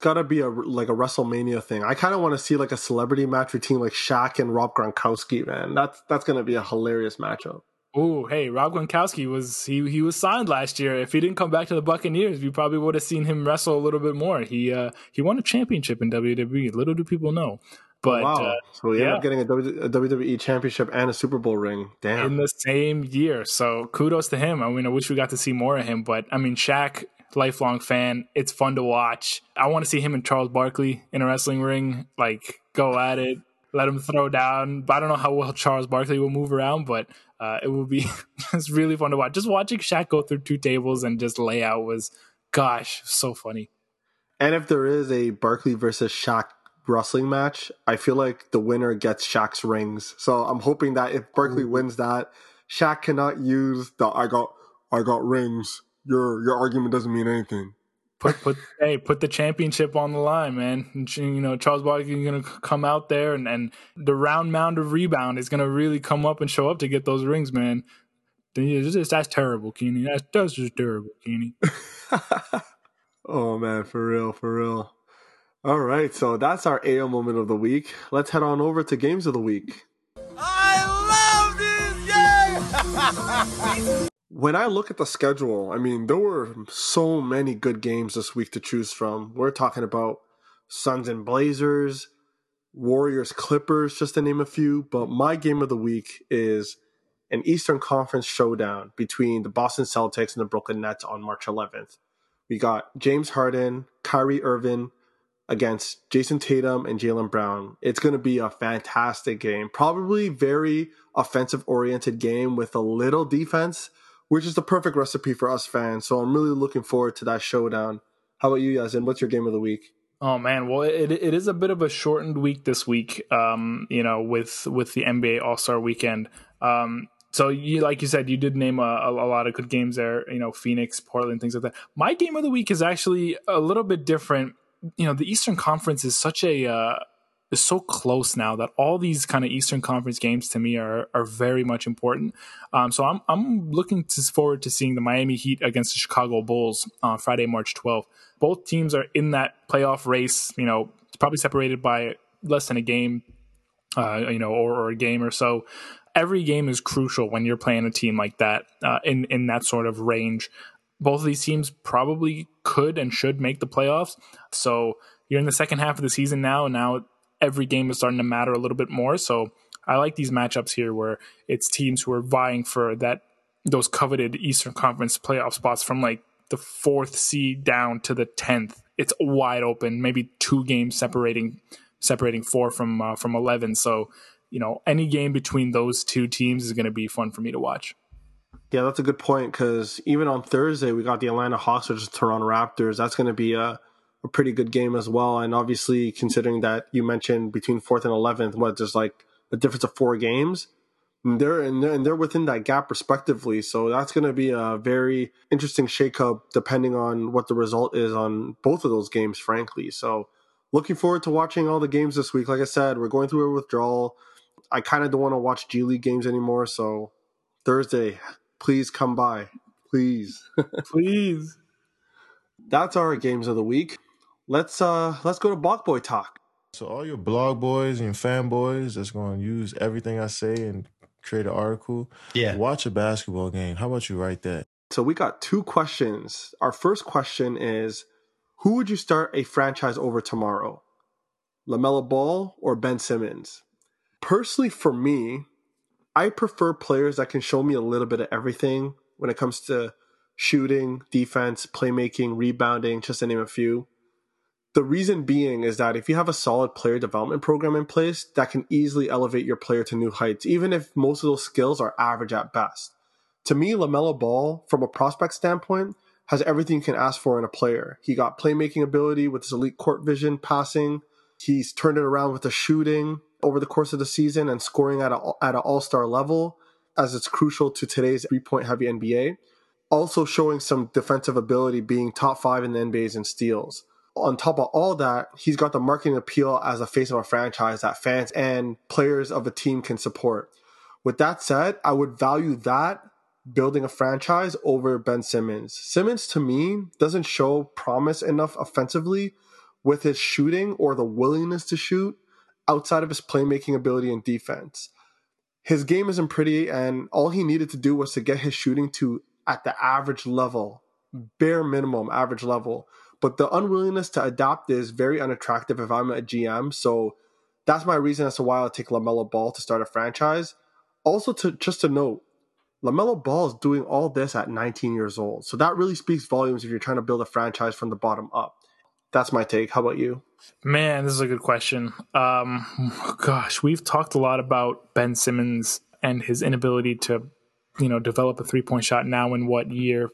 gotta be a like a WrestleMania thing. I kind of want to see like a celebrity match between like Shaq and Rob Gronkowski. Man, that's that's gonna be a hilarious matchup. Oh, hey, Rob Gronkowski was he he was signed last year. If he didn't come back to the Buccaneers, we probably would have seen him wrestle a little bit more. He uh he won a championship in WWE. Little do people know. But wow. uh, so he yeah. ended up getting a WWE championship and a Super Bowl ring. Damn. In the same year. So kudos to him. I mean, I wish we got to see more of him. But I mean, Shaq, lifelong fan. It's fun to watch. I want to see him and Charles Barkley in a wrestling ring. Like, go at it. Let him throw down. But I don't know how well Charles Barkley will move around, but uh, it will be it's really fun to watch. Just watching Shaq go through two tables and just lay out was, gosh, so funny. And if there is a Barkley versus Shaq wrestling match, I feel like the winner gets Shaq's rings. So I'm hoping that if Barkley wins that, Shaq cannot use the I got I got rings. Your your argument doesn't mean anything put put hey put the championship on the line, man. You know Charles Barkley is gonna come out there and and the round mound of rebound is gonna really come up and show up to get those rings, man. Just, that's terrible, Keeney. That's that's just terrible, Keeney. oh man, for real, for real. All right, so that's our AO moment of the week. Let's head on over to games of the week. I love this game. when I look at the schedule, I mean, there were so many good games this week to choose from. We're talking about Suns and Blazers, Warriors Clippers, just to name a few. But my game of the week is an Eastern Conference showdown between the Boston Celtics and the Brooklyn Nets on March 11th. We got James Harden, Kyrie Irving against Jayson Tatum and Jaylen Brown. It's going to be a fantastic game. Probably very offensive oriented game with a little defense which is the perfect recipe for us fans. So I'm really looking forward to that showdown. How about you, Yasin? What's your game of the week? Oh man, well it it is a bit of a shortened week this week. Um, you know, with with the NBA All Star Weekend. Um, so you like you said, you did name a, a, a, lot of good games there. You know, Phoenix, Portland, things like that. My game of the week is actually a little bit different. You know, the Eastern Conference is such a uh, is so close now that all these kind of Eastern Conference games to me are are very much important. Um, so I'm I'm looking to forward to seeing the Miami Heat against the Chicago Bulls on Friday, March 12th. Both teams are in that playoff race. You know, it's probably separated by less than a game, uh, you know, or, or, a game or so. Every game is crucial when you're playing a team like that uh, in in that sort of range. Both of these teams probably could and should make the playoffs. So you're in the second half of the season now, and now every game is starting to matter a little bit more. So I like these matchups here where it's teams who are vying for that those coveted Eastern Conference playoff spots from like the fourth seed down to the tenth. It's wide open, maybe two games separating separating four from uh, from eleven. So you know any game between those two teams is going to be fun for me to watch. Yeah, that's a good point because even on Thursday we got the Atlanta Hawks versus Toronto Raptors. That's going to be a a pretty good game as well. And obviously, considering that you mentioned between fourth and eleventh, what there's like a difference of four games. And they're and they're, and they're within that gap respectively. So that's going to be a very interesting shakeup depending on what the result is on both of those games. Frankly, so looking forward to watching all the games this week. Like I said, we're going through a withdrawal. I kind of don't want to watch G League games anymore. So Thursday, please come by, please, please. That's our games of the week let's uh let's go to Blog Boy talk. So all your blog boys and your fanboys that's going to use everything I say and create an article. Yeah. Watch a basketball game. How about you write that? So we got two questions. Our first question is Who would you start a franchise over tomorrow? LaMelo Ball or Ben Simmons? Personally, for me, I prefer players that can show me a little bit of everything when it comes to shooting, defense, playmaking, rebounding, just to name a few. The reason being is that if you have a solid player development program in place, that can easily elevate your player to new heights, even if most of those skills are average at best. To me, LaMelo Ball, from a prospect standpoint, has everything you can ask for in a player. He got playmaking ability with his elite court vision, passing. He's turned it around with the shooting over the course of the season and scoring at, a, at an all star level, as it's crucial to today's three point heavy NBA. Also showing some defensive ability, being top five in the NBA's in steals on top of all that, he's got the marketing appeal as a face of a franchise that fans and players of a team can support. With that said, I would value that building a franchise over Ben Simmons. Simmons, to me, doesn't show promise enough offensively with his shooting or the willingness to shoot outside of his playmaking ability and defense. His game isn't pretty, and all he needed to do was to get his shooting to at the average level, bare minimum average level but the unwillingness to adapt is very unattractive if I'm a GM. So that's my reason as to why I'll take LaMelo Ball to start a franchise. Also, to just to note, LaMelo Ball is doing all this at 19 years old. So that really speaks volumes if you're trying to build a franchise from the bottom up. That's my take. How about you? Man, this is a good question. Um, gosh, we've talked a lot about Ben Simmons and his inability to, you know, develop a three point shot now in what year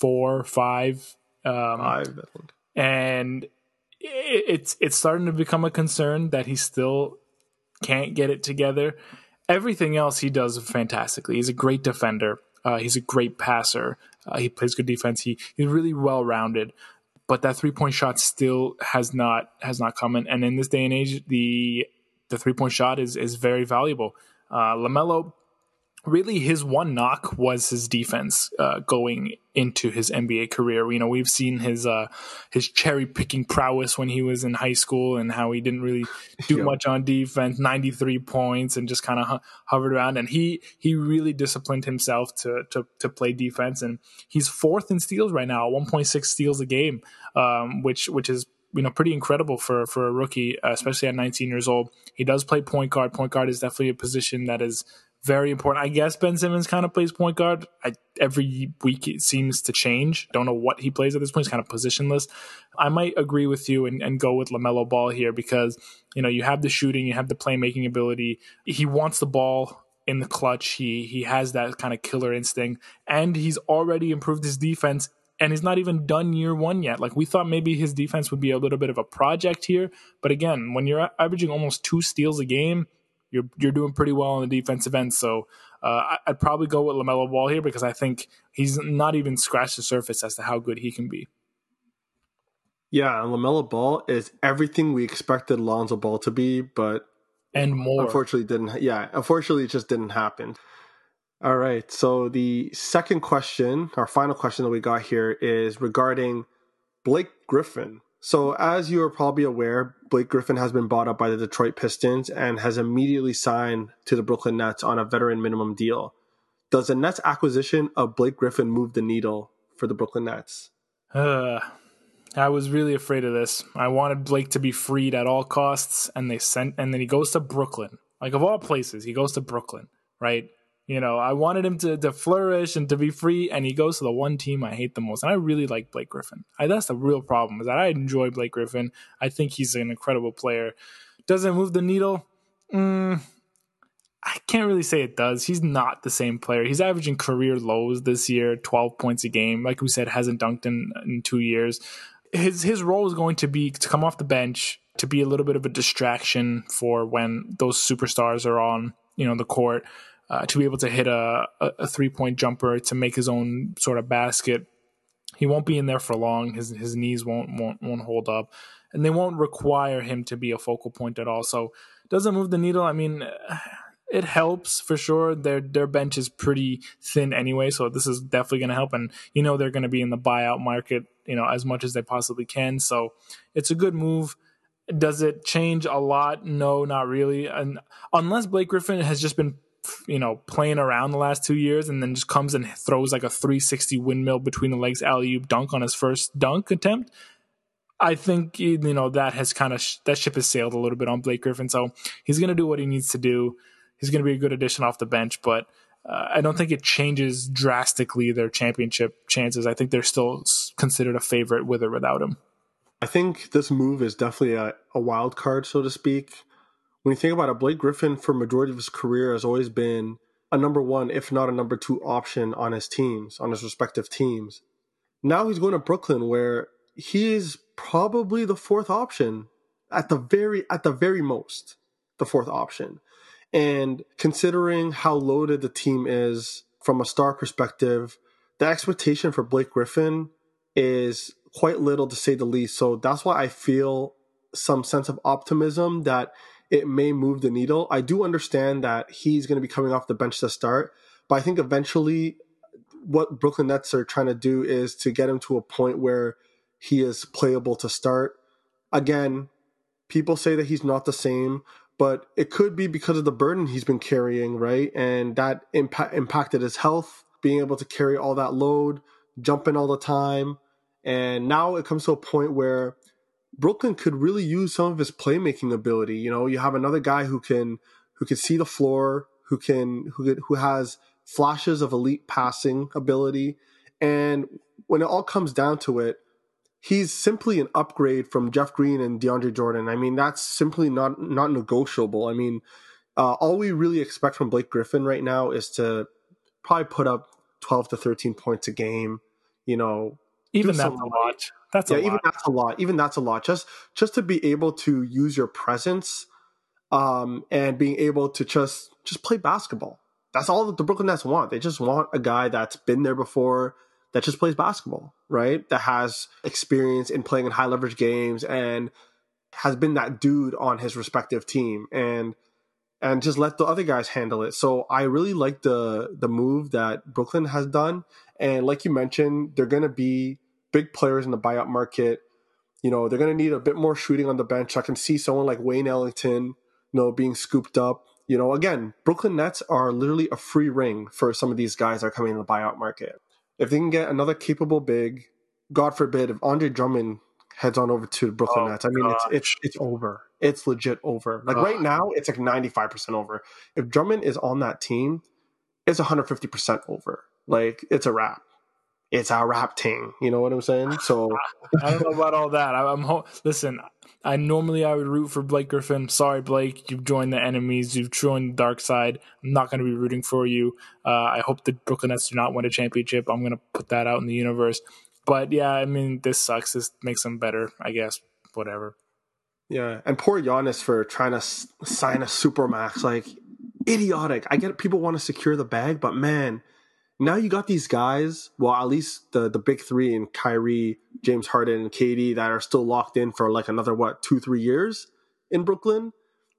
four, five um, Five, I think. and it's it's starting to become a concern that he still can't get it together. Everything else he does fantastically. He's a great defender. Uh, he's a great passer. Uh, he plays good defense. He he's really well rounded. But that three point shot still has not has not come in. And in this day and age, the the three point shot is is very valuable. Uh, Lamelo really his one knock was his defense uh, going into his NBA career. You know, we've seen his uh, his cherry picking prowess when he was in high school and how he didn't really do much on defense, 93 points and just kind of ho- hovered around and he he really disciplined himself to to to play defense and he's fourth in steals right now, 1.6 steals a game, um, which which is you know pretty incredible for for a rookie, especially at 19 years old. He does play point guard. Point guard is definitely a position that is very important. I guess Ben Simmons kind of plays point guard. I, every week it seems to change. Don't know what he plays at this point. He's kind of positionless. I might agree with you and, and go with LaMelo Ball here because, you know, you have the shooting, you have the playmaking ability. He wants the ball in the clutch. He he has that kind of killer instinct, and he's already improved his defense. And he's not even done year one yet. Like we thought, maybe his defense would be a little bit of a project here. But again, when you're averaging almost two steals a game, you're you're doing pretty well on the defensive end. So uh, I'd probably go with Lamelo Ball here because I think he's not even scratched the surface as to how good he can be. Yeah, Lamelo Ball is everything we expected Lonzo Ball to be, but and more. Unfortunately, didn't. Yeah, unfortunately, it just didn't happen. All right. So the second question, our final question that we got here, is regarding Blake Griffin. So, as you are probably aware, Blake Griffin has been bought up by the Detroit Pistons and has immediately signed to the Brooklyn Nets on a veteran minimum deal. Does the Nets acquisition of Blake Griffin move the needle for the Brooklyn Nets? Uh, I was really afraid of this. I wanted Blake to be freed at all costs, and they sent, and then he goes to Brooklyn. Like of all places, he goes to Brooklyn, right? You know, I wanted him to, to flourish and to be free, and he goes to the one team I hate the most. And I really like Blake Griffin. I, that's the real problem is that I enjoy Blake Griffin. I think he's an incredible player. Does it move the needle? Mm, I can't really say it does. He's not the same player. He's averaging career lows this year, 12 points a game. Like we said, hasn't dunked in, in two years. His his role is going to be to come off the bench, to be a little bit of a distraction for when those superstars are on, you know, the court uh, to be able to hit a, a three point jumper to make his own sort of basket. He won't be in there for long. His his knees won't won't won't hold up, and they won't require him to be a focal point at all. So doesn't move the needle. I mean, it helps for sure. Their their bench is pretty thin anyway, so this is definitely going to help. And you know they're going to be in the buyout market, you know, as much as they possibly can. So it's a good move Does it change a lot? No, not really. And unless Blake Griffin has just been, you know, playing around the last two years and then just comes and throws like a 360 windmill between the legs alley oop dunk on his first dunk attempt. I think you know that has kind of sh- that ship has sailed a little bit on Blake Griffin. So he's going to do what he needs to do. He's going to be a good addition off the bench, but uh, I don't think it changes drastically their championship chances. I think they're still considered a favorite with or without him. I think this move is definitely a, a wild card, so to speak. When you think about it, Blake Griffin, for majority of his career, has always been a number one, if not a number two option on his teams, on his respective teams. Now he's going to Brooklyn, where he is probably the fourth option at the very at the very most, the fourth option. And considering how loaded the team is from a star perspective, the expectation for Blake Griffin is quite little to say the least. So that's why I feel some sense of optimism that it may move the needle. I do understand that he's going to be coming off the bench to start, but I think eventually what Brooklyn Nets are trying to do is to get him to a point where he is playable to start. Again, people say that he's not the same, but it could be because of the burden he's been carrying, right? And that impact, impacted his health, being able to carry all that load, jumping all the time. And now it comes to a point where Brooklyn could really use some of his playmaking ability. You know, you have another guy who can who can see the floor, who can who who has flashes of elite passing ability, and when it all comes down to it, he's simply an upgrade from Jeff Green and DeAndre Jordan. I mean, that's simply not not negotiable. I mean, uh, all we really expect from Blake Griffin right now is to probably put up twelve to thirteen points a game. You know, even that's a lot. That's yeah, even that's a lot. Even that's a lot. Just just to be able to use your presence, um, and being able to just just play basketball. That's all that the Brooklyn Nets want. They just want a guy that's been there before, that just plays basketball, right? That has experience in playing in high leverage games and has been that dude on his respective team and and just let the other guys handle it. So I really like the the move that Brooklyn has done. And like you mentioned, they're gonna be big players in the buyout market. You know, they're gonna need a bit more shooting on the bench. I can see someone like Wayne Ellington, you know, being scooped up. You know, again, Brooklyn Nets are literally a free ring for some of these guys that are coming in the buyout market if they can get another capable big, God forbid, if Andre Drummond heads on over to Brooklyn Oh, Nets, I mean, it's, it's it's over. It's legit over. Like right now, it's like ninety five percent over. If Drummond is on that team, it's one hundred fifty percent over. Like it's a wrap. It's a wrap ting. You know what I'm saying? So I don't know about all that. I, I'm ho- listen. I normally I would root for Blake Griffin. Sorry, Blake, you've joined the enemies. You've joined the dark side. I'm not going to be rooting for you. Uh, I hope the Brooklyn Nets do not win a championship. I'm going to put that out in the universe. But yeah, I mean, this sucks. This makes them better, I guess. Whatever. Yeah, and poor Giannis for trying to s- sign a supermax. Like idiotic. I get people want to secure the bag, but man, now you got these guys. Well, at least the the big three and Kyrie, James Harden, and KD that are still locked in for like another what two three years in Brooklyn,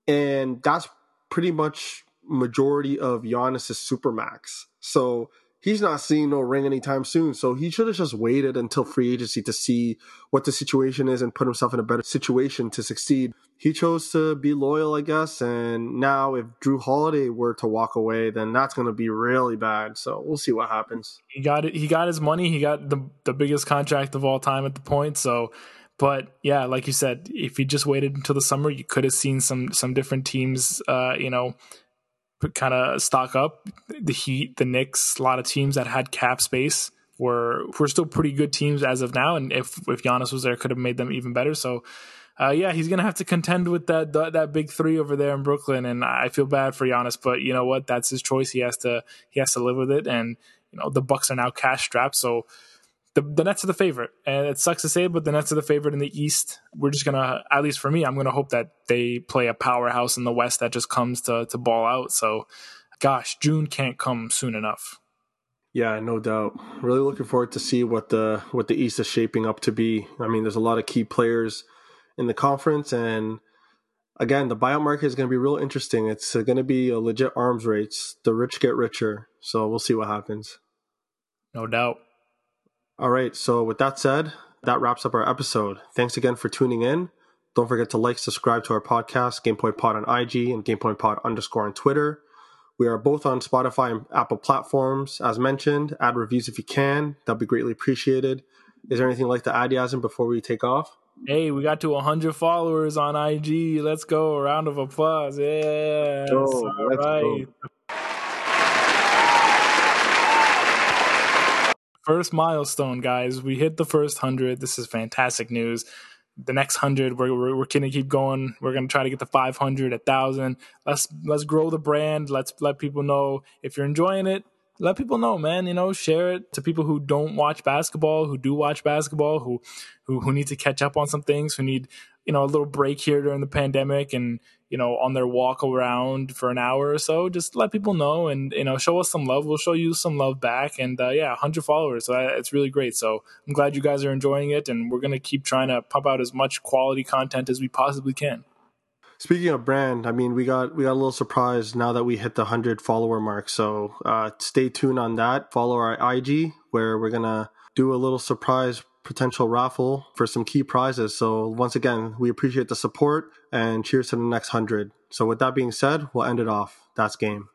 and that's pretty much majority of Giannis's supermax. So he's not seeing no ring anytime soon. So he should have just waited until free agency to see what the situation is and put himself in a better situation to succeed. He chose to be loyal, I guess. And now if Jrue Holiday were to walk away, then that's going to be really bad. So we'll see what happens. He got it. He got his money. He got the the biggest contract of all time at the point. So, but yeah, like you said, if he just waited until the summer, you could have seen some some different teams. Uh, you know, kind of stock up. The Heat, the Knicks, a lot of teams that had cap space were were still pretty good teams as of now. And if if Giannis was there, could have made them even better. So. Uh, yeah, he's gonna have to contend with that, that that big three over there in Brooklyn, and I feel bad for Giannis, but you know what? That's his choice. He has to he has to live with it, and you know the Bucks are now cash strapped, so the the Nets are the favorite, and it sucks to say, but the Nets are the favorite in the East. We're just gonna, at least for me, I'm gonna hope that they play a powerhouse in the West that just comes to to ball out. So, gosh, June can't come soon enough. Yeah, no doubt. Really looking forward to see what the what the East is shaping up to be. I mean, there's a lot of key players in the conference, and again, the buyout market is going to be real interesting. It's going to be a legit arms race. The rich get richer, so we'll see what happens. No doubt. All right. So with that said, that wraps up our episode. Thanks again for tuning in. Don't forget to like, subscribe to our podcast, GamePoint Pod on IG and GamePoint Pod underscore on Twitter. We are both on Spotify and Apple platforms. As mentioned, add reviews if you can. That'd be greatly appreciated. Is there anything like the add, Yasin, before we take off? Hey, we got to 100 followers on IG. Let's go. A round of applause. Yeah. Go. All right. go. First milestone, guys. We hit the first 100. This is fantastic news. The next 100, we're, we're, we're to keep going. We're to try to get to 500, a 1,000. Let's, let's grow the brand. Let's let people know if you're enjoying it. Let people know, man. You know, share it to people who don't watch basketball, who do watch basketball, who who who need to catch up on some things, who need you know a little break here during the pandemic, and you know on their walk around for an hour or so. Just let people know, and you know show us some love. We'll show you some love back, and uh, yeah, 100 followers. So that, it's really great. So I'm glad you guys are enjoying it, and we're gonna keep trying to pump out as much quality content as we possibly can. Speaking of brand, I mean, we got we got a little surprise now that we hit the hundred follower mark. So uh, stay tuned on that. Follow our IG where we're gonna do a little surprise potential raffle for some key prizes. So once again, we appreciate the support and cheers to the next hundred. So with that being said, we'll end it off. That's game.